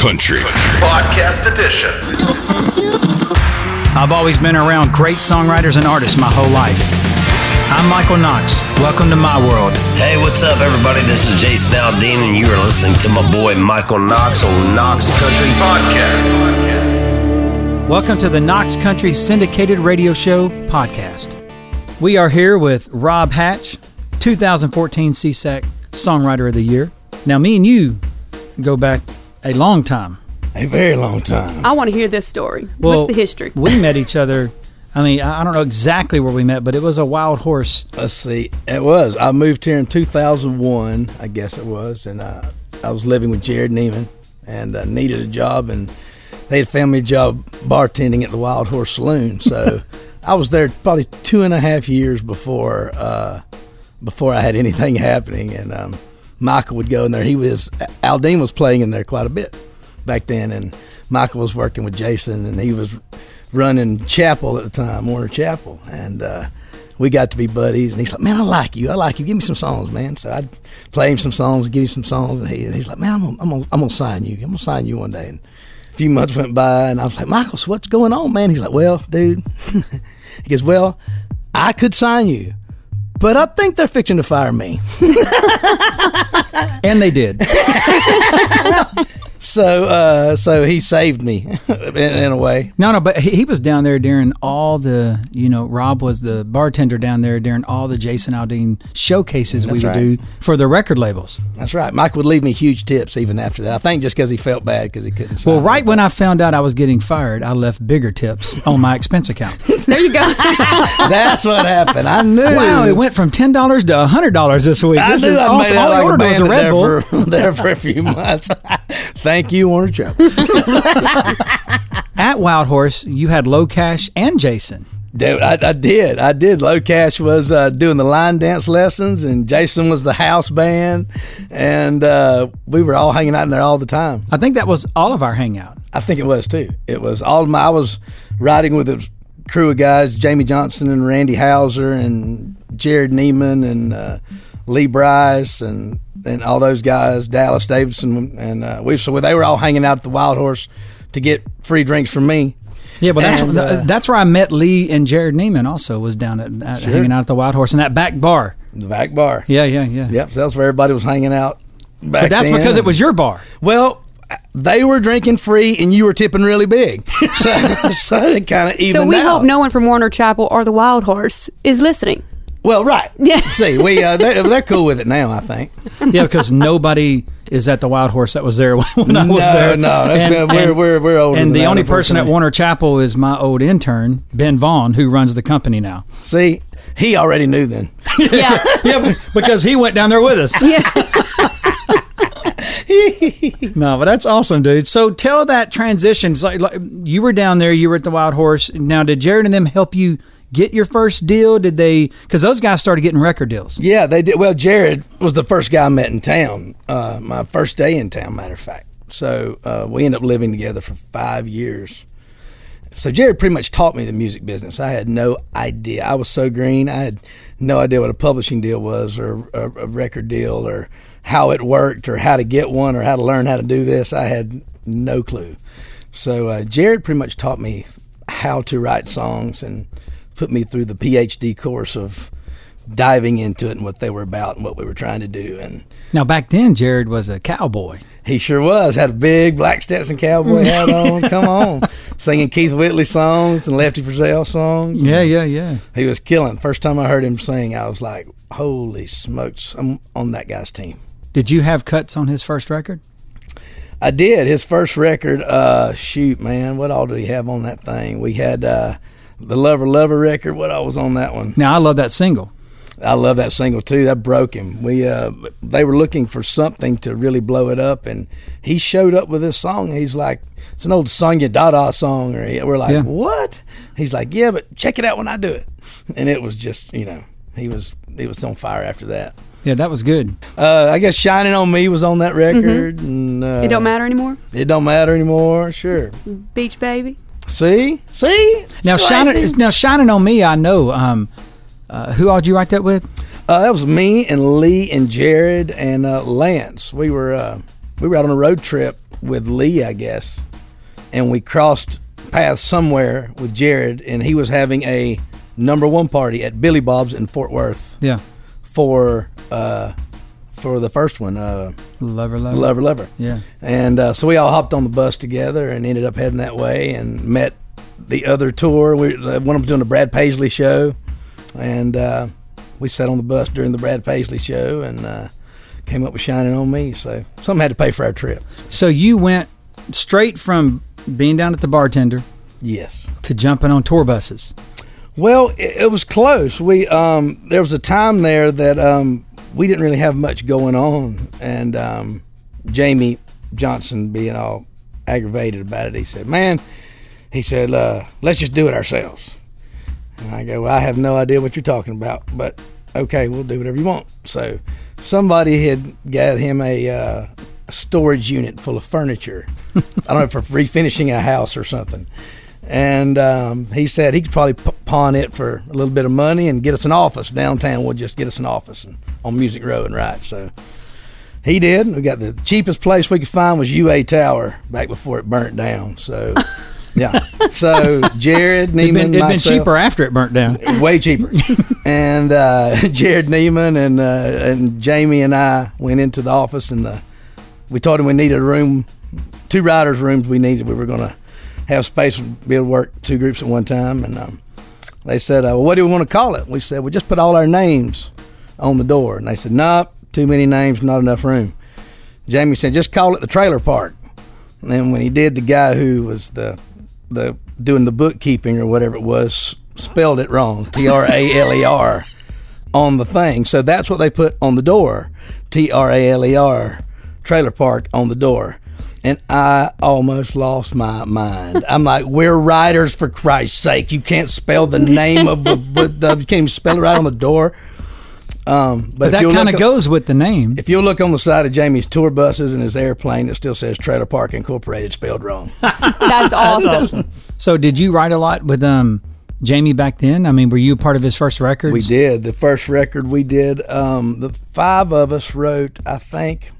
Country. Podcast Edition. I've always been around great songwriters and artists my whole life. I'm Michael Knox. Welcome to my world. Hey, what's up, everybody? This is Jason Aldean, and you are listening to my boy Michael Knox on Knox Country Podcast. Welcome to the Knox Country Syndicated Radio Show podcast. We are here with Rob Hatch, 2014 SESAC Songwriter of the Year. Now, me and you go back a long time. A very long time. I want to hear this story. Well, What's the history? we met each other. I mean, I I don't know exactly where we met, but it was a wild horse. Let's see. It was. I moved here in 2001, I guess it was, and uh, I was living with Jerrod Niemann and uh, needed a job, and they had found me a job bartending at the Wild Horse Saloon. So I was there probably two and a half years before uh, before I had anything happening, and um, Michael would go in there. He was Aldean was playing in there quite a bit back then, and Michael was working with Jason, and he was running Chappell at the time, Warner Chappell, and uh, we got to be buddies. And he's like, "Man, I like you. I like you. Give me some songs, man." So I'd play him some songs, give him some songs, and, he, and he's like, "Man, I'm gonna, I'm, gonna, I'm gonna sign you. I'm gonna sign you one day." And a few months went by, and I was like, "Michael, so what's going on, man?" He's like, "Well, dude," he goes, "Well, I could sign you." But I think they're fixing to fire me. And they did. So, uh, so he saved me in, in a way. No, no, but he, he was down there during all the, you know, Rob was the bartender down there during all the Jason Aldean showcases we would right. do for the record labels. That's right. Mike would leave me huge tips even after that. I think just because he felt bad because he couldn't. Well, right when I found out I was getting fired, I left bigger tips on my expense account. There you go. that's what happened. I knew. Wow, it went from ten dollars to hundred dollars this week. I this knew is I awesome. made All I like ordered was a Red there Bull. For, there for a few months. Thank you, Warner Chappell. At Wild Horse, you had LoCash and Jason. Dude, I, I did. I did. LoCash was uh, doing the line dance lessons, and Jason was the house band, and uh, we were all hanging out in there all the time. I think that was all of our hangout. I think it was too. It was all of my. I was riding with a crew of guys: Jamey Johnson and Randy Houser and Jerrod Niemann and uh, Lee Brice and and all those guys, Dallas Davidson, and uh, we. So they were all hanging out at the Wild Horse to get free drinks from me. Yeah, but that's And, uh, that's where I met Lee and Jerrod Niemann. Also, was down at, at Sure. hanging out at the Wild Horse in that back bar. The back bar. Yeah, yeah, yeah. Yep. So that's where everybody was hanging out. Back But that's then. because it was your bar. Well, they were drinking free, and you were tipping really big. so, so it kind of evened so we out. hope no one from Warner Chappell or the Wild Horse is listening. Well, right. Yeah. See, we uh, they're, they're cool with it now. I think. Yeah, because nobody is at the Wild Horse that was there when I was No, there. no, that's been- we're- we're- we're older And than the only person at. Warner Chappell is my old intern Ben Vaughn, who runs the company now. See, he already knew then. Yeah. yeah, because he went down there with us. yeah. No, but that's awesome, dude. So tell that transition. It's like, like you were down there, you were at the Wild Horse. Now, did Jared and them help you get your first deal? Did they? Because those guys started getting record deals. Yeah, they did. Well, Jared was the first guy I met in town. Uh, my first day in town, matter of fact. So uh, we ended up living together for five years. So Jared pretty much taught me the music business. I had no idea. I was so green. I had no idea what a publishing deal was, or a, a record deal, or how it worked, or how to get one, or how to learn how to do this. I had no clue. So uh, Jared pretty much taught me how to write songs and put me through the PhD course of diving into it and what they were about and what we were trying to do. And Now, back then, Jared was a cowboy. he sure was. Had a big black Stetson cowboy hat on. Come on. Singing Keith Whitley songs and Lefty Frizzell songs. Yeah, yeah, yeah. He was killing. First time I heard him sing, I was like, holy smokes, I'm on that guy's team. Did you have cuts on his first record? I did. His first record, uh, shoot, man, what all did he have on that thing? We had uh, the Lover Lover record. What I was on that one? Now, I love that single. I love that single too. That broke him. We uh, they were looking for something to really blow it up, and he showed up with this song. He's like, it's an old Sonia Dada song, or we're like, Yeah. what? He's like, yeah, but check it out when I do it, and it was just, you know, he was he was on fire after that. Yeah, that was good. Uh, I guess "Shining on Me" was on that record, and uh, Mm-hmm. It don't matter anymore. It don't matter anymore. Sure. Beach baby. See, see. Now, So shining, now shining on me, I know. Um, uh, who all did you write that with? Uh, that was me and Lee and Jared and uh, Lance. We were uh, we were out on a road trip with Lee, I guess, and we crossed paths somewhere with Jared, and he was having a number one party at Billy Bob's in Fort Worth Yeah. for uh, for the first one, uh, Lover, lover. Lover Lover. Yeah. And uh, so we all hopped on the bus together and ended up heading that way and met the other tour. We, uh, one of them was doing the Brad Paisley show, and uh, we sat on the bus during the Brad Paisley show and uh, came up with "Shining on Me." So something had to pay for our trip. So you went straight from being down at the bartender Yes. to jumping on tour buses. Well, it, it was close. We um, there was a time there that um, we didn't really have much going on, and um, Jamey Johnson, being all aggravated about it, he said, "Man," he said, uh, "Let's just do it ourselves." And I go, well, "I have no idea what you're talking about, but okay, we'll do whatever you want." So somebody had got him a, uh, a storage unit full of furniture. I don't know for refinishing a house or something and um, he said he could probably pawn it for a little bit of money and get us an office downtown. We'll just get us an office and, on Music Row and right. So he did. We got the cheapest place we could find was UA Tower back before it burnt down. So yeah. So Jared It'd Niemann, been, it'd been cheaper after it burnt down. way cheaper. and uh, Jerrod Niemann and uh, and Jamie and I went into the office and the, we told him we needed a room, two writers' rooms. We needed. We were going to have space to be able to work two groups at one time. And um, they said, uh, "Well, what do we want to call it?" We said, "Well, just put all our names on the door." And they said, "Nope, too many names, not enough room." Jamie said, "Just call it the trailer park." And then when he did, the guy who was the the doing the bookkeeping or whatever it was spelled it wrong. T R A L E R on the thing. So that's what they put on the door. T R A L E R trailer park on the door. And I almost lost my mind. I'm like, we're writers for Christ's sake. You can't spell the name of the, the you can't even spell it right on the door. Um, but, But that kind of goes with the name. If you look on the side of Jamie's tour buses and his airplane, it still says Trailer Park Incorporated spelled wrong. That's awesome. So did you write a lot with um Jamie back then? I mean, were you part of his first record? We did. The first record we did, um, the five of us wrote, I think,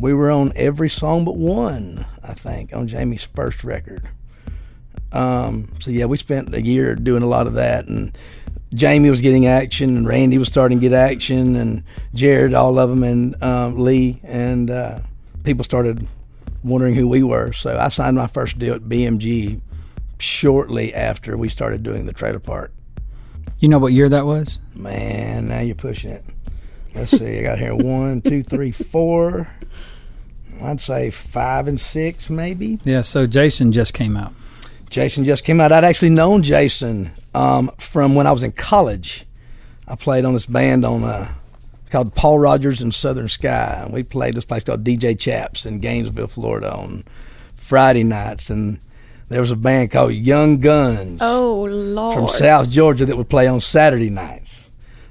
we were on every song but one, I think, on Jamie's first record. Um, so, yeah, we spent a year doing a lot of that. And Jamie was getting action, and Randy was starting to get action, and Jared, all of them, and um, Lee. And uh, people started wondering who we were. So I signed my first deal at BMG shortly after we started doing the trailer park. You know what year that was? Man, now you're pushing it. Let's see. I got here one, two, three, four. I'd say five and six, maybe. Yeah. So Jason just came out. Jason just came out. I'd actually known Jason um, from when I was in college. I played on this band on uh, called Paul Rogers and Southern Sky. And we played this place called DJ Chaps in Gainesville, Florida on Friday nights. And there was a band called Young Guns Oh Lord. from South Georgia that would play on Saturday nights.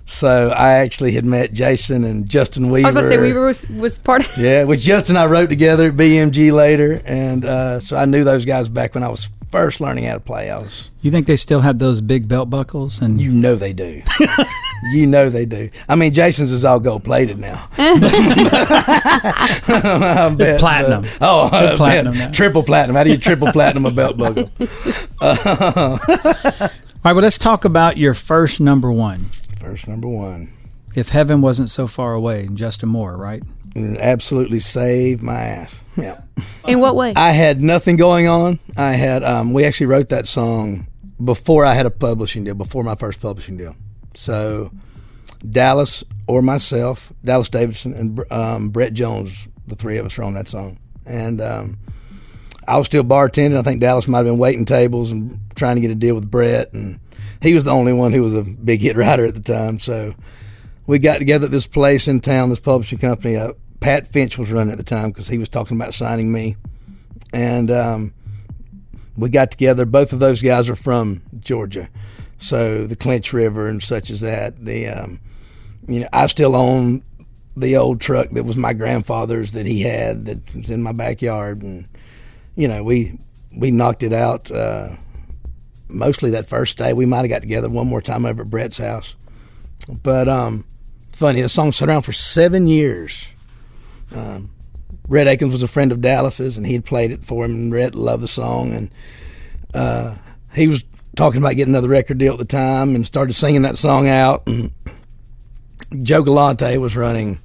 So I actually had met Jason and Justin Weaver. I was about to say Weaver was, was part of. Yeah, which Justin and I wrote together at BMG later, and uh, so I knew those guys back when I was first learning how to play. I was, You think they still have those big belt buckles? And you know, they do. you know, they do. I mean, Jason's is all gold plated now. I bet, platinum. but- oh, I bet. platinum now. triple platinum. How do you triple platinum a belt buckle? all right. Well, let's talk about your first number one. First number one. If heaven wasn't so far away, and Justin Moore, right? Absolutely saved my ass. Yeah. In what way? I had nothing going on. I had um, we actually wrote that song before I had a publishing deal, before my first publishing deal. So Dallas or myself, Dallas Davidson and um, Brett Jones, the three of us were on that song, and um, I was still bartending. I think Dallas might have been waiting tables and trying to get a deal with Brett, and he was the only one who was a big hit writer at the time. So we got together at this place in town, this publishing company. Uh, Pat Finch was running at the time because he was talking about signing me, and um, we got together. Both of those guys are from Georgia, so the Clinch River and such as that. The um, you know, I still own the old truck that was my grandfather's that he had that was in my backyard, and you know, we we knocked it out. Uh, mostly that first day. We might have got together one more time over at Brett's house, but um, funny. The song sat around for seven years. Um, Rhett Akins was a friend of Dallas's, and he had played it for him, and Rhett loved the song, and uh, he was talking about getting another record deal at the time, and started singing that song out. And Joe Galante was running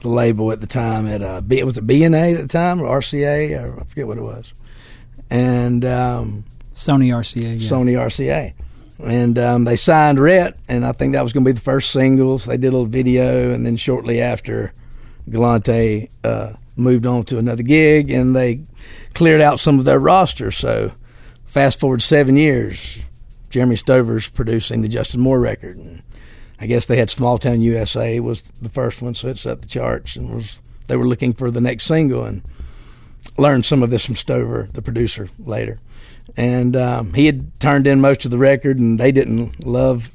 the label at the time at uh, B, was it BNA at the time or RCA or I forget what it was, and um, Sony RCA. Yeah. Sony RCA. And um, they signed Rhett, and I think that was going to be the first singles. They did a little video, and then shortly after, Galante uh, moved on to another gig, and they cleared out some of their roster. So, fast forward seven years, Jeremy Stover's producing the Justin Moore record. And I guess they had Small Town USA was the first one, so it set the charts, and was they were looking for the next single, and learned some of this from Stover, the producer, later and um, he had turned in most of the record, and they didn't love.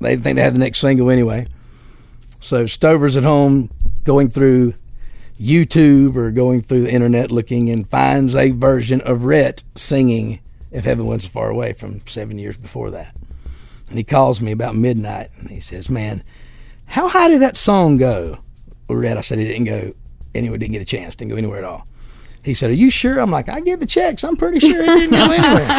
They didn't think they had the next single anyway. So Stover's at home going through YouTube or going through the internet looking and finds a version of Rhett singing "If Heaven Was Far Away" from seven years before that. And he calls me about midnight and he says, "Man, how high did that song go?" Well, Rhett, I said, "It didn't go anywhere. Didn't get a chance. Didn't go anywhere at all." He said, Are you sure? I'm like, I get the checks. I'm pretty sure it didn't go anywhere.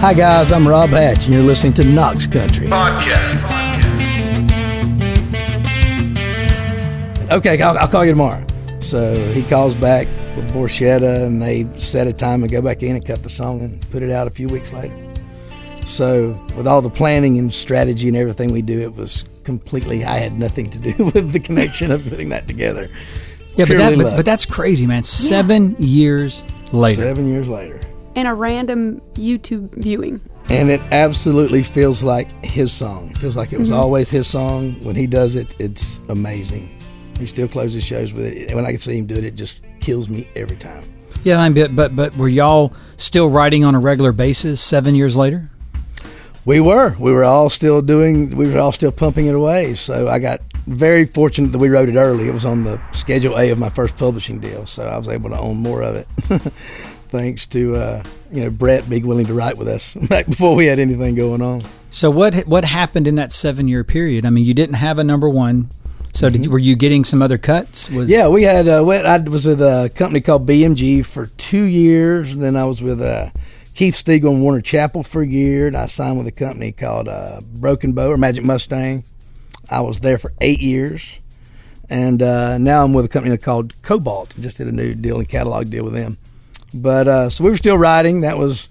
Hi, guys. I'm Rob Hatch, and you're listening to Knox Country. Podcast. Okay, I'll, I'll call you tomorrow. So he calls back with Borchetta, and they set a time to go back in and cut the song and put it out a few weeks later. So, with all the planning and strategy and everything we do, it was completely. I had nothing to do with the connection of putting that together. Yeah, but, that, but, but that's crazy, man. Seven years later. seven years later, And a random YouTube viewing. and it absolutely feels like his song. It feels like it was mm-hmm. always his song. When he does it, it's amazing. He still closes shows with it. And when I can see him do it, it just kills me every time. Yeah, I mean, but, but but were y'all still writing on a regular basis seven years later? We were. We were all still doing. We were all still pumping it away. So I got very fortunate that we wrote it early. It was on the Schedule A of my first publishing deal, so I was able to own more of it, thanks to uh, you know Brett being willing to write with us back before we had anything going on. So what what happened in that seven year period? I mean, you didn't have a number one. So did were you getting some other cuts? Was Mm-hmm. Yeah, we had. Uh, I was with a company called BMG for two years. And then I was with uh, Keith Stegall and Warner Chappell for a year, and I signed with a company called uh, Broken Bow or Magic Mustang. I was there for eight years, and uh, now I'm with a company called Kobalt. Just did a new deal and catalog deal with them. But uh, so we were still riding. That was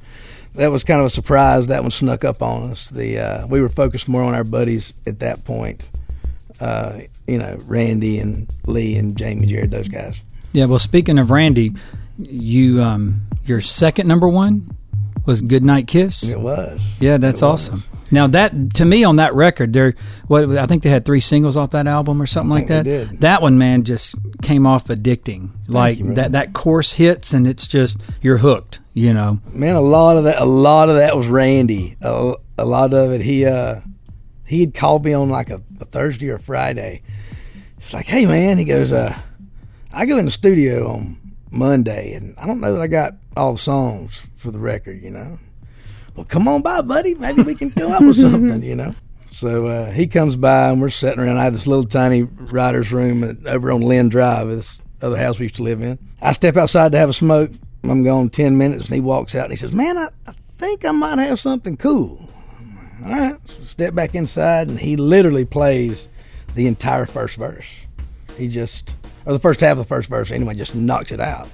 that was kind of a surprise. That one snuck up on us. The uh, we were focused more on our buddies at that point. Uh, you know, Randy and Lee and Jamie Jared, those guys. Yeah. Well, speaking of Randy, you um your second number one was "Good Night Kiss." It was. Yeah, that's was. awesome. Now that to me on that record, there what I think they had three singles off that album or something like that. That one, man, just came off addicting. Like you, that that chorus hits and it's just you're hooked. You know. Man, a lot of that, a lot of that was Randy. A, a lot of it, he uh, he had called me on like a, a Thursday or Friday. It's like, hey man, he goes, uh, I go in the studio on Monday, and I don't know that I got all the songs for the record, you know. Well, come on by, buddy. Maybe we can fill up with something, you know. So uh, he comes by, and we're sitting around. I had this little tiny writer's room over on Lynn Drive, this other house we used to live in. I step outside to have a smoke. I'm gone 10 minutes, and he walks out and he says, Man, I, I think I might have something cool. All right. So step back inside, and he literally plays the entire first verse. He just, or the first half of the first verse, anyway, just knocks it out.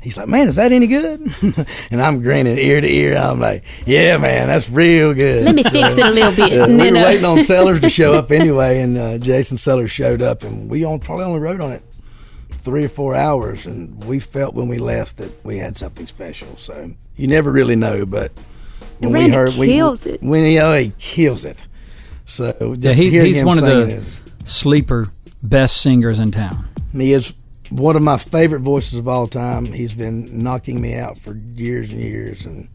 He's like, man, is that any good? and I'm grinning ear to ear. I'm like, yeah, man, that's real good. Let me fix it a little bit. Yeah, and we then, were uh, waiting on Sellers to show up anyway, and uh, Jason Sellers showed up, and we on, probably only wrote on it three or four hours, and we felt when we left that we had something special. So you never really know, but when Randy we heard, we- it. When he, oh, he kills it. So just Yeah, he, he's one of the is, sleeper best singers in town. He is one of my favorite voices of all time. He's been knocking me out for years and years, and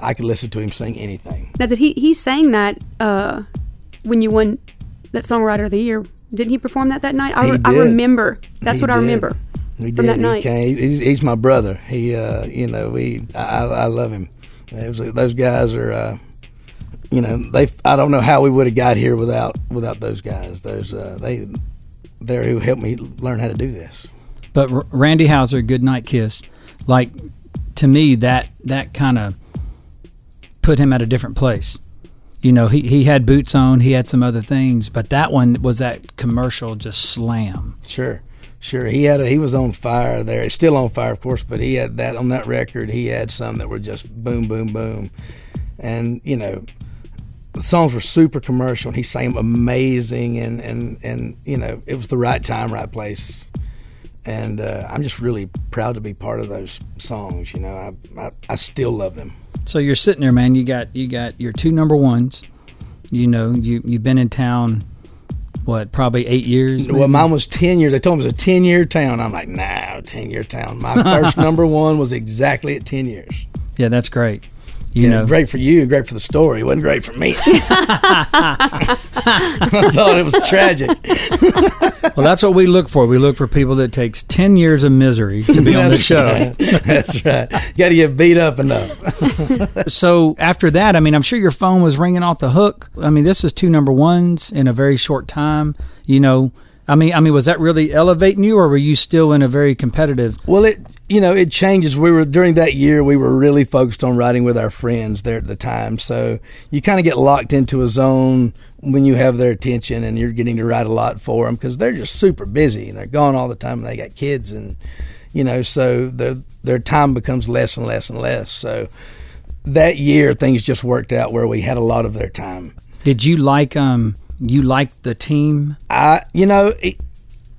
I could listen to him sing anything. Now, did he he sang that uh, when you won that Songwriter of the Year? Didn't he perform that that night? I, re- I remember. That's He what I remember He from did. that He night. came. He's, he's my brother. He, uh, you know, we. I, I love him. It was, those guys are, uh, you know, they. I don't know how we would have got here without without those guys. Those uh, they there who helped me learn how to do this. But R- Randy Houser, Good Night Kiss, like to me that that kind of put him at a different place. You know, he, he had boots on, he had some other things, but that one was that commercial just slam. Sure, sure. He had a, he was on fire there. He's still on fire, of course, but he had that on that record. He had some that were just boom, boom, boom, and you know, the songs were super commercial. And he sang amazing, and and and you know, it was the right time, right place. And uh, I'm just really proud to be part of those songs. You know, I, I I still love them. So you're sitting there, man. You got you got your two number ones. You know, you you've been in town. What, probably eight years? Well, mine was 10 years. They told me it was a 10 year town. I'm like, nah, 10 year town. My first number one was exactly at 10 years. Yeah, that's great. You You know, know, great for you, great for the story. It wasn't great for me. I thought it was tragic. well, that's what we look for. We look for people that takes ten years of misery to be on the show. right. That's right. You got to get beat up enough. So after that, I mean, I'm sure your phone was ringing off the hook. I mean, this is two number ones in a very short time. You know, I mean, I mean, was that really elevating you, or were you still in a very competitive? Well, it you know it changes. We were during that year we were really focused on writing with our friends there at the time. So you kind of get locked into a zone when you have their attention and you're getting to write a lot for them because they're just super busy and they're gone all the time and they got kids and you know so their their time becomes less and less and less. So that year things just worked out where we had a lot of their time. Did you like um you like the team? I, you know, it,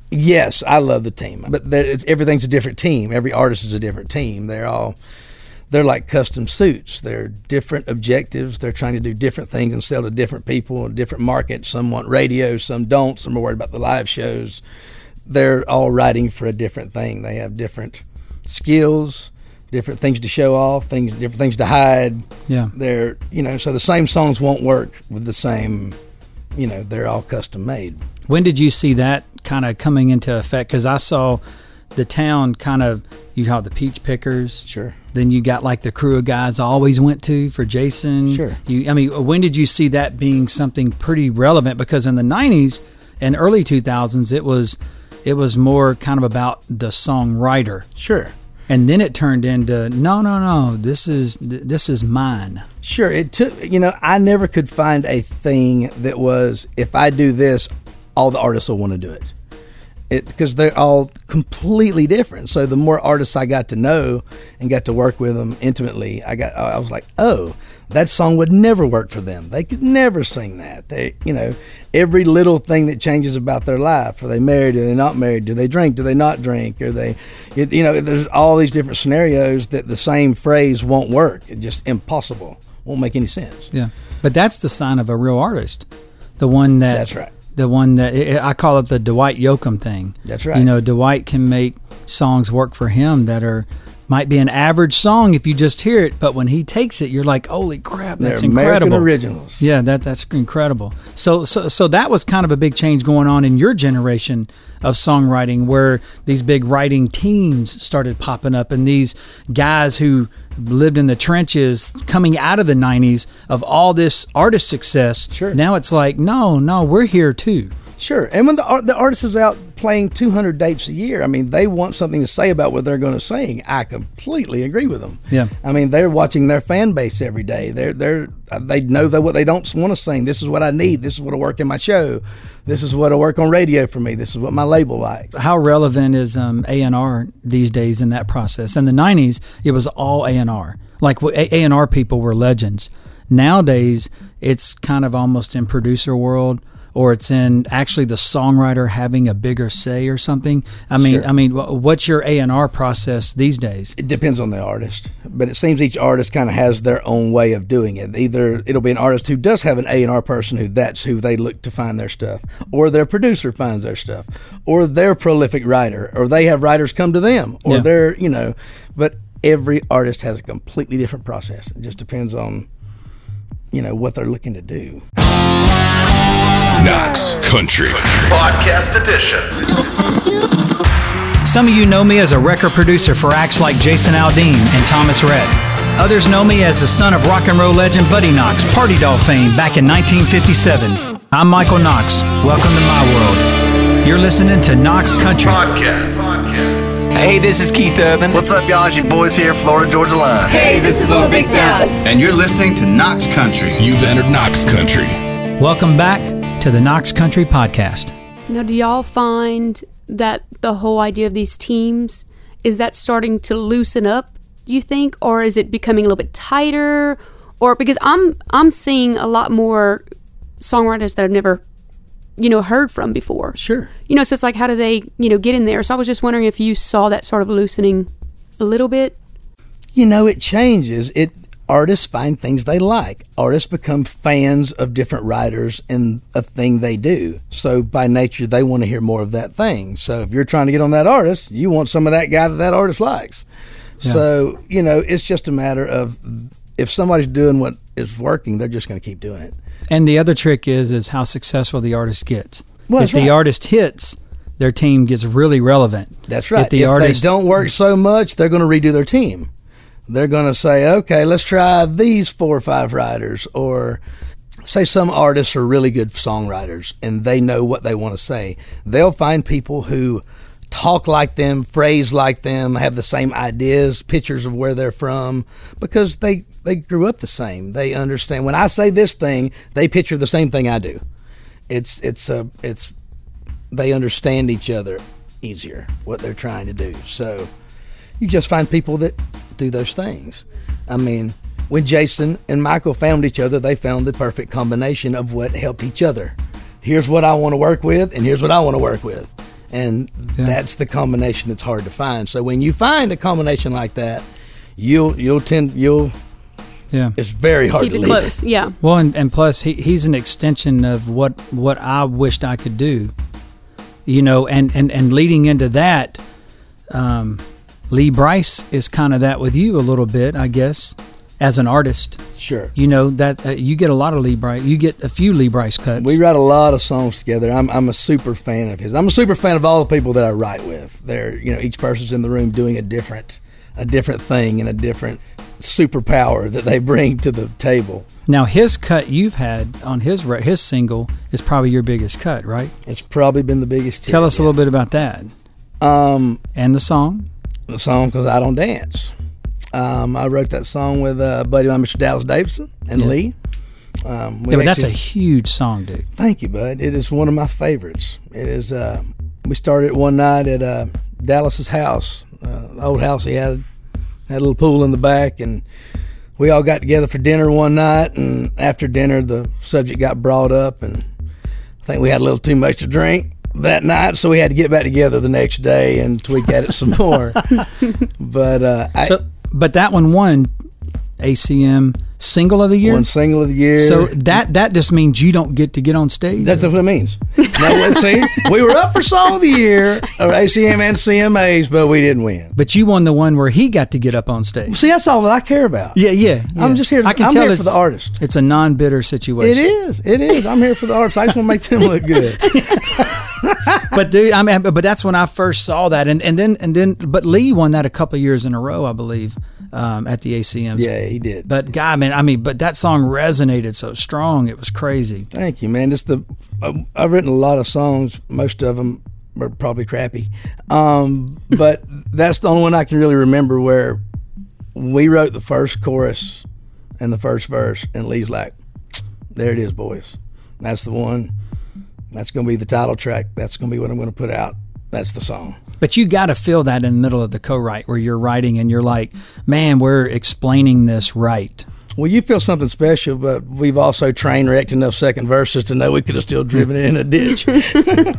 yes, I love the team, but there, it's, everything's a different team. Every artist is a different team. They're all, they're like custom suits. They're different objectives. They're trying to do different things and sell to different people in different markets. Some want radio, some don't. Some are worried about the live shows. They're all writing for a different thing. They have different skills, different things to show off, things, different things to hide. Yeah. They're, you know, so the same songs won't work with the same, you know, they're all custom made. When did you see that kind of coming into effect? Because I saw the town kind of you have the peach pickers. Sure. Then you got like the crew of guys I always went to for Jason. Sure. You, I mean, when did you see that being something pretty relevant? Because in the '90s and early 2000s, it was it was more kind of about the songwriter, Sure. And then it turned into no, no, no. This is th- this is mine. Sure. It took, you know, I never could find a thing that was, if I do this, all the artists will want to do it. It, because they're all completely different. So the more artists I got to know and got to work with them intimately, I got I was like, oh, that song would never work for them. They could never sing that. They, you know, every little thing that changes about their life. Are they married? Are they not married? Do they drink? Do they not drink? Are they, it, you know, there's all these different scenarios that the same phrase won't work. It's just impossible. Won't make any sense. Yeah, but that's the sign of a real artist. The one that That's right. The one that I I call it the Dwight Yoakam thing. That's right. You know, Dwight can make songs work for him that are might be an average song if you just hear it, but when he takes it, you're like, "Holy crap, They're that's American incredible!" originals. Yeah, that that's incredible. So so so that was kind of a big change going on in your generation of songwriting where these big writing teams started popping up and these guys who lived in the trenches coming out of the 90s of all this artist success. Sure. Now it's like, "No, no, we're here too." Sure. And when the art, the artist is out playing 200 dates a year, I mean, they want something to say about what they're going to sing. I completely agree with them. Yeah. I mean, they're watching their fan base every day. They're they're they know that what they don't want to sing. This is what I need. This is what'll work in my show. This is what'll work on radio for me. This is what my label likes. how relevant is um, A&R these days in that process? In the 90s, it was all A&R. Like A&R people were legends. Nowadays, it's kind of almost in producer world or it's in actually the songwriter having a bigger say or something. I mean, Sure. I mean, what's your A&R process these days? It depends on the artist, but it seems each artist kind of has their own way of doing it. Either it'll be an artist who does have an A and R person who that's who they look to find their stuff, or their producer finds their stuff, or their prolific writer, or they have writers come to them, or Yeah. they're you know. But every artist has a completely different process. It just depends on you know what they're looking to do. Knox Country Podcast Edition. Some of you know me as a record producer for acts like Jason Aldean and Thomas Rhett. Others know me as the son of rock and roll legend Buddy Knox, Party Doll fame back in 1957. I'm Michael Knox. Welcome to my world. You're listening to Knox Country. Podcast. Podcast. Hey, this is Keith Urban. What's up, y'all? It's your boys here, Florida Georgia Line. Hey, this is Little Big Town. And you're listening to Knox Country. You've entered Knox Country. Welcome back to the Knox Country Podcast. Now, do y'all find that the whole idea of these teams is that starting to loosen up? You think, or is it becoming a little bit tighter? Or because I'm I'm seeing a lot more songwriters that I've never, you know, heard from before. Sure. You know, so it's like, how do they, you know, get in there? So I was just wondering if you saw that sort of loosening a little bit. You know, it changes. It artists find things they like. Artists become fans of different writers and a thing they do. So by nature, they want to hear more of that thing. So if you're trying to get on that artist, you want some of that guy that that artist likes. So you know, it's just a matter of if somebody's doing what is working, they're just going to keep doing it. And the other trick is is how successful the artist gets. Well, if the right. artist hits, their team gets really relevant. That's right. If the if don't work so much, they're going to redo their team. They're going to say, okay, let's try these four or five writers, or say some artists are really good songwriters and they know what they want to say. They'll find people who talk like them, phrase like them, have the same ideas, pictures of where they're from, because they they grew up the same. They understand. When I say this thing, they picture the same thing I do. It's it's a it's they understand each other easier what they're trying to do. So you just find people that do those things. I mean, when Jason and Michael found each other, they found the perfect combination of what helped each other. Here's what I want to work with, and here's what I want to work with. And Yeah. that's the combination that's hard to find. So when you find a combination like that, you'll you'll tend you'll yeah. it's very hard Keep to it leave. close. Yeah. Well, and, and plus he, he's an extension of what what I wished I could do. You know, and and and leading into that, um, Lee Brice is kind of that with you a little bit, I guess, as an artist. Sure. You know that uh, you get a lot of Lee Brice. You get a few Lee Brice cuts. We write a lot of songs together. I'm, I'm a super fan of his. I'm a super fan of all the people that I write with. They're you know each person's in the room doing a different a different thing and a different superpower that they bring to the table. now his cut you've had on his re- his single is probably your biggest cut, right? It's probably been the biggest. Tell us a little bit about that. Um, and the song. The song because I don't dance. Um, I wrote that song with uh, a buddy of mine, Mr. Dallas Davidson and Yeah. Lee. Um, we Yeah, but that's a huge song, dude. Thank you, bud. It is one of my favorites. It is. Uh, we started it one night at uh, Dallas's house, uh, old house he had. Had a little pool in the back, and we all got together for dinner one night. And after dinner, the subject got brought up, and I think we had a little too much to drink that night, so we had to get back together the next day and tweak at it some more. but uh, I, So, but that one won ACM Single of the Year. one single of the year. So that that just means you don't get to get on stage. That's what it means. Now, see, we were up for Song of the Year, or ACM and CMAs, but we didn't win. but you won the one where he got to get up on stage. See, that's all that I care about. Yeah, yeah. I'm just here. I can I'm tell for the artist. It's a non-bitter situation. It is. It is. I'm here for the artist. I just want to make them look good. But dude, I mean, but that's when I first saw that, and and then and then, but Lee won that a couple of years in a row, I believe, um, at the ACMs. Yeah, he did. But God, man, I mean, but that song resonated so strong, it was crazy. Thank you, man. Just the I- I've written a lot of songs. Most of them are probably crappy, um, but that's the only one I can really remember where we wrote the first chorus and the first verse, and Lee's like, "There it is, boys. That's the one. That's going to be the title track. That's going to be what I'm going to put out. That's the song." But you got to feel that in the middle of the co-write where you're writing and you're like, man, we're explaining this right. Well, you feel something special, but we've also train wrecked enough second verses to know we could have still driven it in a ditch.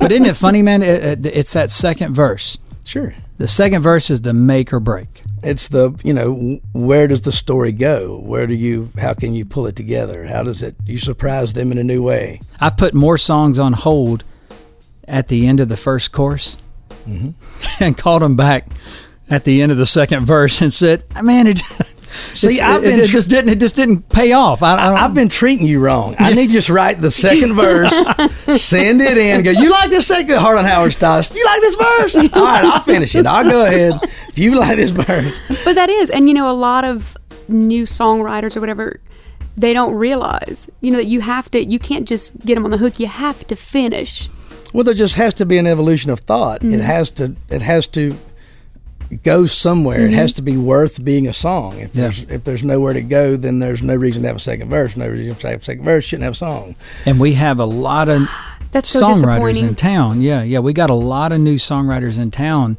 But isn't it funny, man? It, it, it's that second verse. sure. The second verse is the make or break. It's the, you know, where does the story go? Where do you, how can you pull it together? How does it, you surprise them in a new way? I put more songs on hold at the end of the first course mm-hmm. and called them back at the end of the second verse and said, "Man, it, See, it's- I've it, been it tr- just didn't it just didn't pay off." I, I don't, I've been treating you wrong. I need you to just write the second verse, send it in, go, you like this second Hard on Howard style? You like this verse? All right, I'll finish it. I'll go ahead. If you like this verse. But that is, and you know, a lot of new songwriters or whatever, they don't realize, you know, that you have to, you can't just get them on the hook. You have to finish. Well, there just has to be an evolution of thought. It mm-hmm. has to. It has to go somewhere. It has mm-hmm. to be worth being a song. If Yeah. there's if there's nowhere to go, then there's no reason to have a second verse. No reason to have a second verse. Shouldn't have a song. And we have a lot of That's so songwriters disappointing. in town. Yeah, yeah, we got a lot of new songwriters in town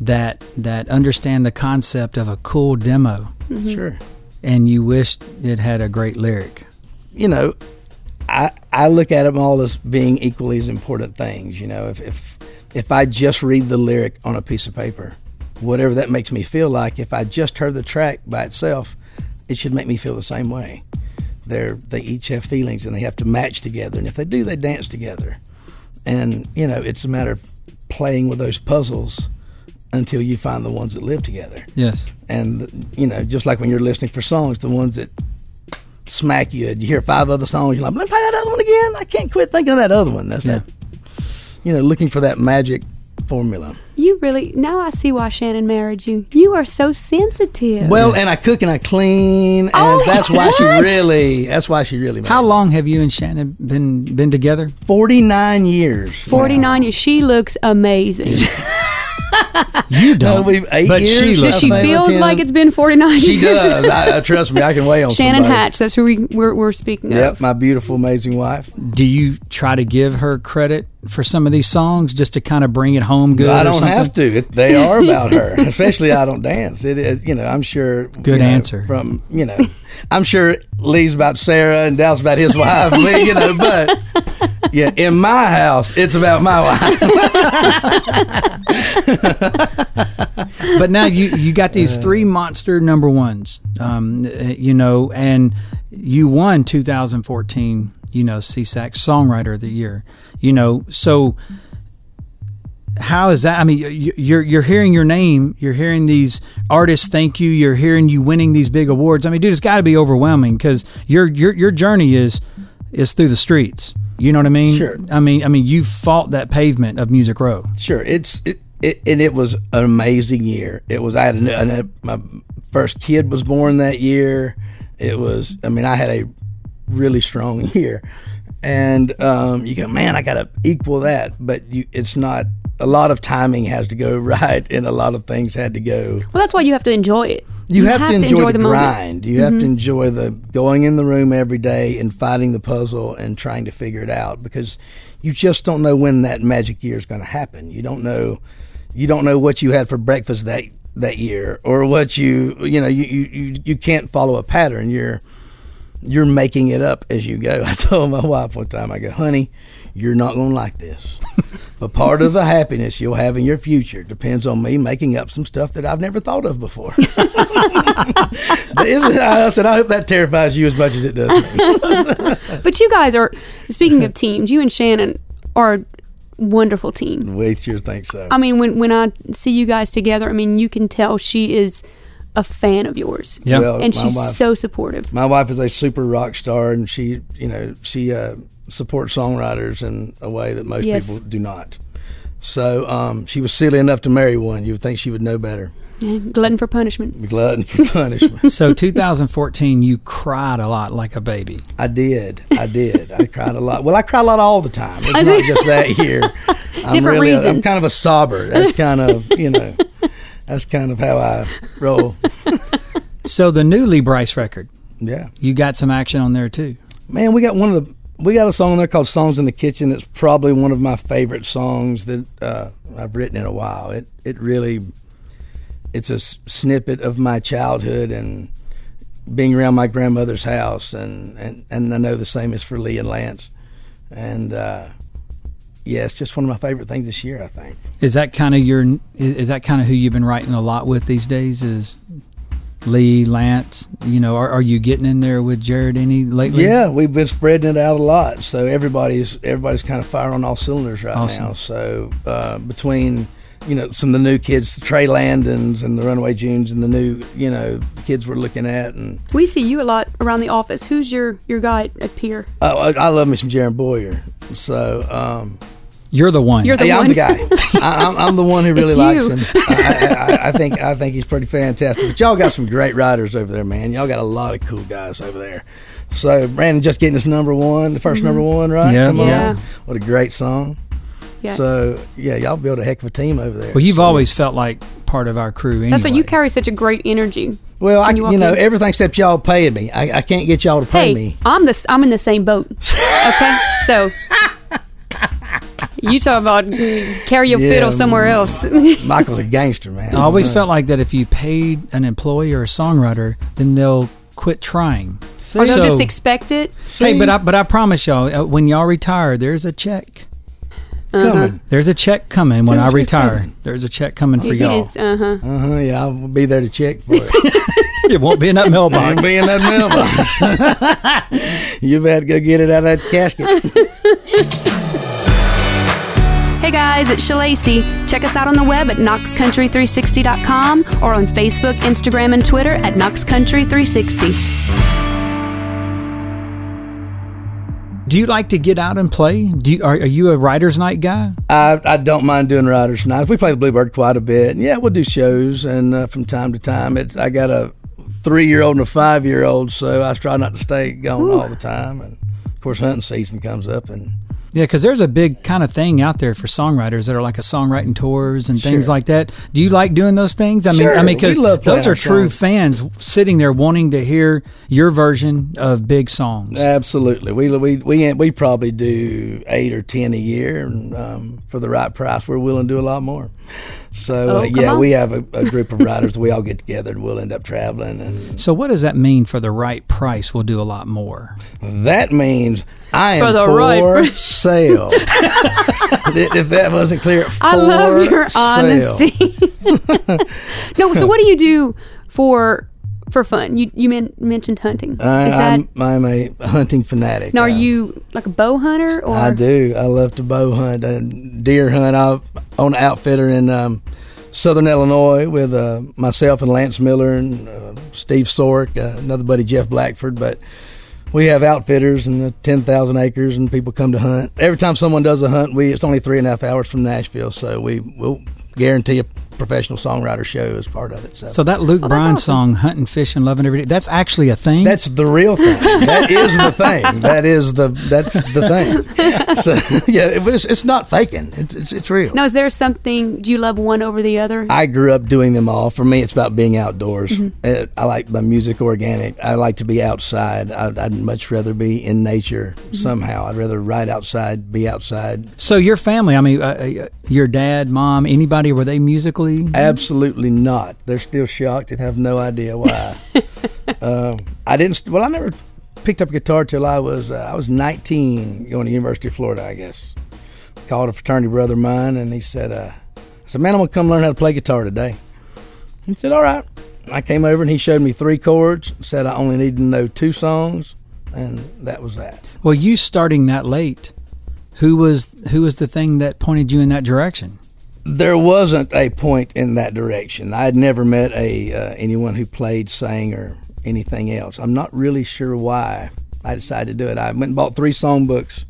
that that understand the concept of a cool demo, mm-hmm. Sure. and you wish it had a great lyric. you know, I I look at them all as being equally as important things. You know, if if if I just read the lyric on a piece of paper, whatever that makes me feel like, if I just heard the track by itself, it should make me feel the same way. They're they each have feelings and they have to match together, and if they do, they dance together. And you know, it's a matter of playing with those puzzles until you find the ones that live together Yes. and you know, just like when you're listening for songs, the ones that smack you, you hear five other songs, you're like, let me play that other one again. I can't quit thinking of that other one. That's Yeah. that, you know, looking for that magic formula. You really now I see why Shannon married you. You are so sensitive. Well, and I cook and I clean, and Oh, that's why she really, that's why she really. How married me. long have you and Shannon been been together? Forty nine years. forty nine years. She looks amazing. You don't. No, eight but years. she Does she Maybe feels like it's been forty nine years? She does. I, I, trust me, I can weigh on Shannon somebody. Hatch. That's who we we're, we're speaking Yep, of. my beautiful, amazing wife. Do you try to give her credit for some of these songs just to kind of bring it home good? I don't something? have to. It, they are about her, especially I don't dance. It is, you know, I'm sure. Good you know, answer. From you know, I'm sure Lee's about Sarah and Dal's about his wife. Lee, you know, but yeah, in my house, it's about my wife. but now you you got these three monster number ones, um, you know, and you won 2014, you know, SESAC Songwriter of the Year, you know, so how is that? I mean, you- you're you're hearing your name, you're hearing these artists thank you, you're hearing you winning these big awards. I mean, dude, it's got to be overwhelming because your your your journey is is through the streets. You know what I mean? Sure. I mean, I mean, you fought that pavement of Music Row. Sure, it's it, it and it was an amazing year. It was I had a, a, my first kid was born that year. It was I mean I had a really strong year, and um, you go man I got to equal that, but you it's not. A lot of timing has to go right, and a lot of things had to go. Well, that's why you have to enjoy it. You, have, to enjoy, the, moment. grind. You have to mm-hmm. enjoy the going in the room every day and fighting the puzzle and trying to figure it out because you just don't know when that magic year is going to happen. You don't know you don't know what you had for breakfast that that year or what you you know you you, you, you can't follow a pattern. You're you're making it up as you go. I told my wife one time, I go, honey, you're not going to like this. but part of the happiness you'll have in your future depends on me making up some stuff that I've never thought of before. Isn't- I said, I hope that terrifies you as much as it does me. But you guys are speaking of teams. You and Shannon are a wonderful team. we sure think so. I mean, when when I see you guys together, I mean, you can tell she is a fan of yours. Yeah. Well, and she's wife- so supportive. My wife is a super rock star, and she, you know, she uh, supports songwriters in a way that most Yes. people do not. So um, she was silly enough to marry one. You would think she would know better. Glutton for punishment. Glutton for punishment. So 2014, you cried a lot like a baby. I did. I did. I cried a lot. Well, I cry a lot all the time. It's not just that year. I'm Different really, reason. I'm kind of a sobber. That's kind of, you know, that's kind of how I roll. So the new Lee Brice record, Yeah. you got some action on there too. Man, we got one of the we got a song there called "Songs in the Kitchen." That's probably one of my favorite songs that uh, I've written in a while. It it really it's a snippet of my childhood and being around my grandmother's house, and and and I know the same is for Lee and Lance, and uh, yeah, it's just one of my favorite things this year. I think. Is that kind of your? Is that kind of who you've been writing a lot with these days? Is Lee, Lance? You know, are, are you getting in there with Jared any lately? Yeah, we've been spreading it out a lot, so everybody's everybody's kind of firing on all cylinders right Awesome. now. So uh, between you know some of the new kids, the Trey Landons and the Runaway Junes, and the new you know kids we're looking at, and We see you a lot around the office. Who's your your guy at Peer? oh, I, I love me some Jaron Boyer. So um, You're the one. You're the hey, one. I'm the guy. I, I'm, I'm the one who really It's likes you. him. I, I, I, I think I think he's pretty fantastic. But y'all got some great writers over there, man. Y'all got a lot of cool guys over there. So Brandon just getting his number one, the 1st number mm-hmm. one, right? Yeah. Come on. Yeah. What a great song. Yeah. So yeah, y'all build a heck of a team over there. Well, you've So- always felt like part of our crew. Anyway. That's why you carry such a great energy. Well, I, you you, know in. everything except y'all paying me. I, I can't get y'all to pay Hey, me. I'm the I'm in the same boat. Okay, so you talk about carry your Yeah, fiddle somewhere else. Michael's a gangster, man. I always felt like that if you paid an employee or a songwriter, then they'll quit trying. or they'll So- just expect it. Hey, but I but I promise y'all, uh, when y'all retire, there's a check. coming. There's a check coming when I retire. coming. There's a check coming for It y'all. uh-huh. Uh huh. Yeah, I'll be there to check for it. It won't be in that I'll mailbox. be in that mailbox. you better go get it out of that casket. Hey guys, it's Shalacy. Check us out on the web at knoxcountry360.com or on Facebook, Instagram, and Twitter at knoxcountry360. Do you like to get out and play? Do you, are, are you a writers' night guy? I, I don't mind doing riders nights. We play the Bluebird quite a bit. Yeah, we'll do shows, and uh, from time to time, it's I got a three year old and a five year old, so I try not to stay gone all the time. And of course, hunting season comes up, and Yeah, because there's a big kind of thing out there for songwriters that are like a songwriting tours and things Sure. like that. Do you like doing those things? I mean, I mean, because we love playing those are true songs. fans sitting there wanting to hear your version of big songs. absolutely, we we we we probably do eight or ten a year, and um, for the right price, we're willing to do a lot more. So Oh, uh, yeah, on. we have a, a group of riders. we all get together, and we'll end up traveling, and So, what does that mean for the right price? We'll do a lot more. That means I am For for, right- sale. if that wasn't clear, for I love your sale. honesty. no, so what do you do for for fun? You you men- mentioned hunting. I, Is that I'm, I'm a hunting fanatic. now? Are Uh, you like a bow hunter or? I do. I love to bow hunt and deer hunt. I own an outfitter in um, Southern Illinois with uh, myself and Lance Miller and uh, Steve Sork, uh, another buddy Jeff Blackford. But we have outfitters and uh, ten thousand acres, and people come to hunt. Every time someone does a hunt, we it's only three and a half hours from Nashville, so we will guarantee a professional songwriter show as part of it. So. So, that Luke Oh, Bryan awesome. song, Hunting, Fishing, Loving Every Day, that's actually a thing? That's the real thing. That is the thing. That is the that's the thing. So yeah, it was. It's not faking. It's it's, it's real. now, is there something? Do you love one over the other? I grew up doing them all. For me, it's about being outdoors. Mm-hmm. Uh, I like my music organic. I like to be outside. I'd, I'd much rather be in nature Mm-hmm. somehow. I'd rather ride outside, be outside. so, your family, I mean, uh, uh, your dad, mom, anybody, were they musically? Absolutely not. They're still shocked and have no idea why. um, I didn't. Well, I never picked up a guitar till I was uh, I was 19, going to University of Florida. I guess called a fraternity brother of mine, and he said, uh, "I said, man, I'm gonna come learn how to play guitar today." He said, "All right." I came over and he showed me three chords. Said I only needed to know two songs, and that was that. Well, you starting that late, who was who was the thing that pointed you in that direction? There wasn't a point in that direction. I had never met a uh, anyone who played, sang, or anything else. I'm not really sure why I decided to do it. I went and bought three songbooks: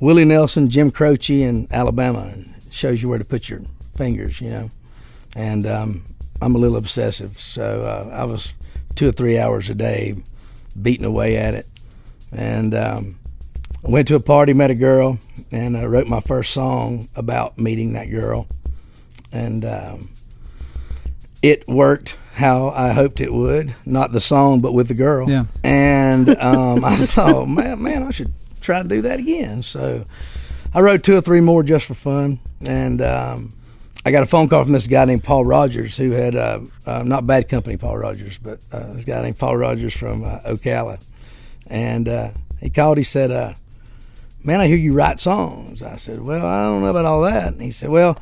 Willie Nelson, Jim Croce, and Alabama. And shows you where to put your fingers, you know. And um, I'm a little obsessive, so uh, I was two or three hours a day beating away at it. And um, I went to a party, met a girl, and I wrote my first song about meeting that girl. And um, it worked how I hoped it would. Not the song, but with the girl. Yeah. And um, I thought, man, man, I should try to do that again. So I wrote two or three more just for fun. And um, I got a phone call from this guy named Paul Rogers, who had uh, uh, not Bad Company Paul Rodgers, but uh, this guy named Paul Rogers from uh, Ocala. And uh, he called. He said, uh, "Man, I hear you write songs." I said, "Well, I don't know about all that." And he said, "Well,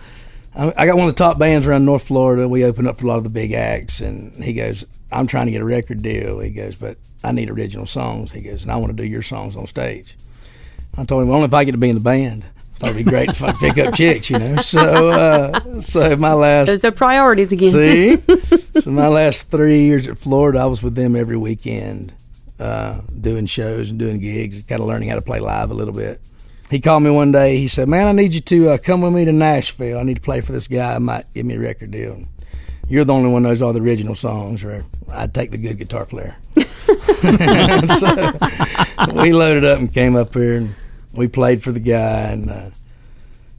I I got one of the top bands around North Florida. We open up for a lot of the big acts." And he goes, "I'm trying to get a record deal." He goes, "But I need original songs." He goes, "And I want to do your songs on stage." I told him, "Well, only if I get to be in the band." Thought it'd be great if I could pick up chicks, you know. So, uh, so my last Those are priorities again. See, so my last three years at Florida, I was with them every weekend, uh, doing shows and doing gigs, kind of learning how to play live a little bit. He called me one day. He said, "Man, I need you to uh, come with me to Nashville. I need to play for this guy. I might give me a record deal. You're the only one who knows all the original songs, or I'd take the good guitar player." so we loaded up and came up here, and we played for the guy, and uh,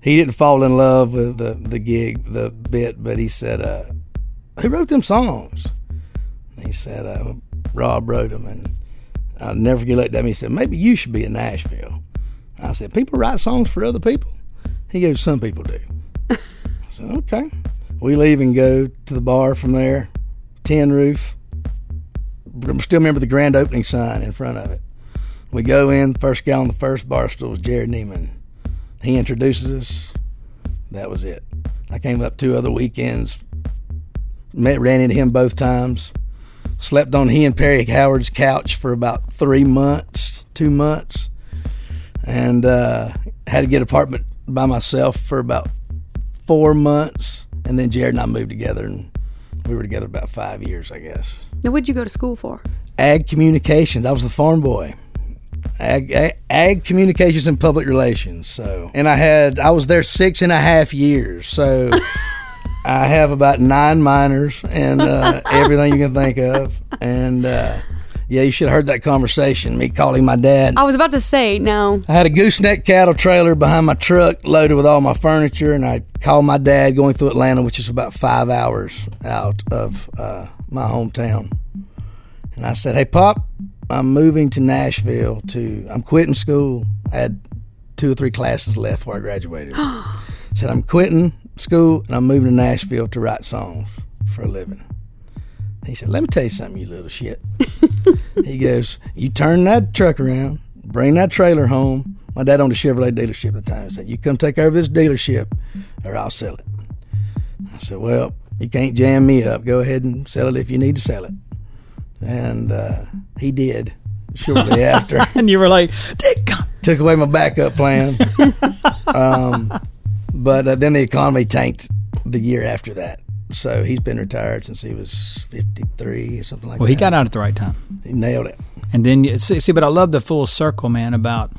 he didn't fall in love with the the gig the bit, but he said, uh, "Who wrote them songs?" He said, uh, "Rob wrote them," and I'll never forget. Looked at me. He said, "Maybe you should be in Nashville." I said, "People write songs for other people." He goes, "Some people do." I said, "Okay." We leave and go to the bar from there. Tin roof. I still remember the grand opening sign in front of it. We go in. First guy on the first bar stool was Jerrod Niemann. He introduces us. That was it. I came up two other weekends. Met, ran into him both times. Slept on he and Perry Howard's couch for about three months, two months, and uh, had to get an apartment by myself for about four months. And then Jerrod and I moved together, and we were together about five years, I guess. Now, what'd you go to school for? Ag communications. I was the farm boy. Ag, ag, ag communications and public relations. So, and I had I was there six and a half years. So, I have about nine minors and uh, everything you can think of. And uh, yeah, you should have heard that conversation. Me calling my dad. I was about to say, no. I had a gooseneck cattle trailer behind my truck loaded with all my furniture, and I called my dad going through Atlanta, which is about five hours out of uh, my hometown. And I said, "Hey, Pop, I'm moving to Nashville. To I'm quitting school. I had two or three classes left before I graduated. said I'm quitting school and I'm moving to Nashville to write songs for a living." He said, "Let me tell you something, you little shit." he goes, "You turn that truck around, bring that trailer home." My dad owned a Chevrolet dealership at the time. He said, "You come take over this dealership, or I'll sell it." I said, "Well, you can't jam me up. Go ahead and sell it if you need to sell it." And uh, he did shortly after. And you were like, Dick, Took away my backup plan. um, but uh, then the economy tanked the year after that. So he's been retired since he was 53 or something like well, that. Well, he got out at the right time. He nailed it. And then, you- see, see, but I love the full circle, man, about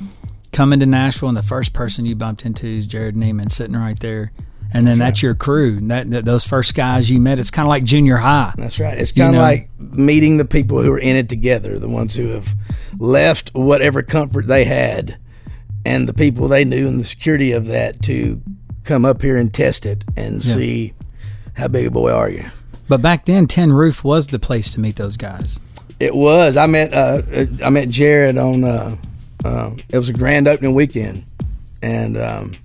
coming to Nashville and the first person you bumped into is Jerrod Niemann sitting right there. And then that's your crew. That, that Those first guys you met, it's kind of like junior high. That's right. It's kind of know? like meeting the people who are in it together, the ones who have left whatever comfort they had, and the people they knew, and the security of that to come up here and test it and Yeah. see how big a boy are you. But back then, Tin Roof was the place to meet those guys. It was. I met uh, uh, I met Jerrod on. Uh, uh, it was a grand opening weekend, and um,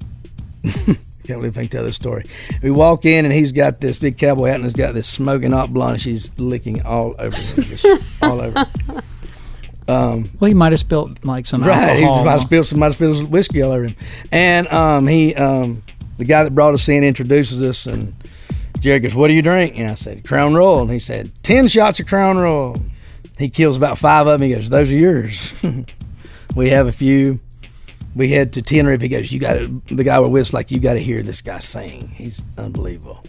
can't believe I can tell this story. We walk in and he's got this big cowboy hat and he's got this smoking hot blonde. She's licking all over him, all over. Um, Well, he might have spilled like some right, he might have spilled some, might have spilled whiskey all over him. And um, he, um, the guy that brought us in, introduces us, and Jerrod goes, "What do you drink?" And I said, "Crown Royal." And he said, 10 shots of Crown Royal." He kills about five of them. He goes, "Those are yours." we have a few. We head to Tenerife. He goes, "You got to." The guy we're with like, "You got to hear this guy sing. He's unbelievable."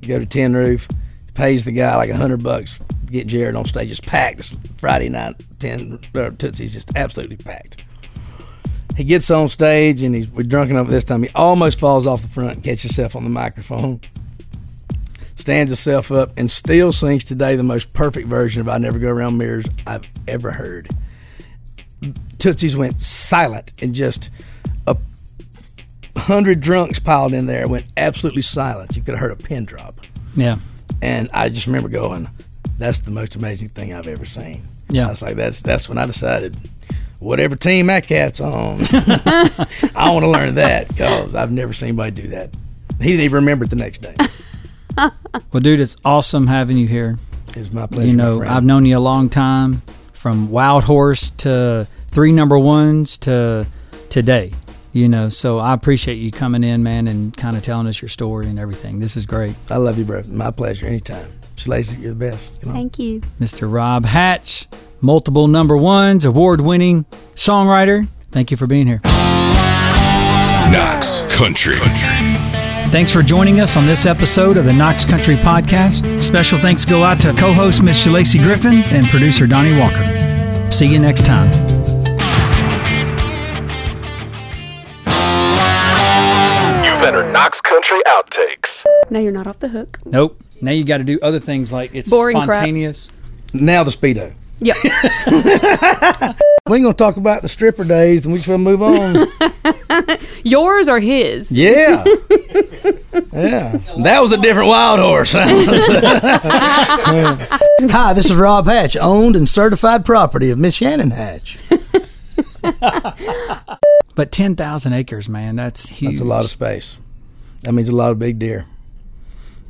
You go to Tenerife, pays the guy like a hundred bucks get Jerrod on stage. It's packed. It's Friday night. Ten Tootsie's just absolutely packed. He gets on stage and he's we're drunk enough this time. He almost falls off the front and catches himself on the microphone. Stands himself up and still sings today the most perfect version of "I Never Go Around Mirrors" I've ever heard. Tootsie's went silent and just a hundred drunks piled in there went absolutely silent. You could have heard a pin drop. Yeah. And I just remember going, "That's the most amazing thing I've ever seen." Yeah. I was like, "That's that's when I decided, whatever team that cat's on, I want to learn that because I've never seen anybody do that." He didn't even remember it the next day. Well, dude, it's awesome having you here. It's my pleasure. you know. I've known you a long time, from Wild Horse to three number ones to today. You know, so I appreciate you coming in, man, and kind of telling us your story and everything. This is great, I love you, bro. My pleasure. Anytime. Shalacy, you're the best. Come on. Thank you. Mr. Rob Hatch, multiple number ones, award-winning songwriter. Thank you for being here. Knox Country. Thanks for joining us on this episode of the Knox Country Podcast. Special thanks go out to co-host Miss Lacey Griffin and producer Donnie Walker. See you next time. You've entered Knox Country Outtakes. Now you're not off the hook. Nope. Now you got to do other things like it's Boring crap. spontaneous. Now the speedo. Yep. We ain't gonna talk about the stripper days, then we just gonna move on. Yours or his? Yeah. yeah. That was a different wild horse. Hi, this is Rob Hatch, owned and certified property of Miss Shannon Hatch. But 10,000 acres, man, that's huge. That's a lot of space. That means a lot of big deer.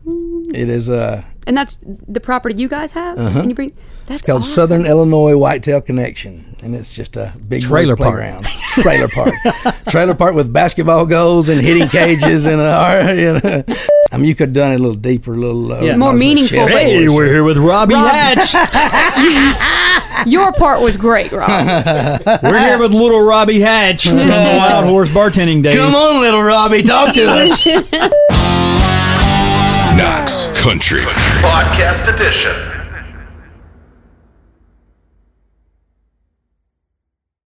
It is uh And that's the property you guys have. And you bring that's it's called awesome. Southern Illinois Whitetail Connection, and it's just a big Trailer park. playground. Trailer park, trailer park with basketball goals and hitting cages and uh, you know. I mean, you could have done it a little deeper, a little uh, Yeah. More meaningful, chest Hey, we're here with Robbie Hatch. Your part was great, Rob. we're here with little Robbie Hatch from the Wild Horse bartending days. Come on, little Robbie, talk to us. Knox Country. Podcast Edition.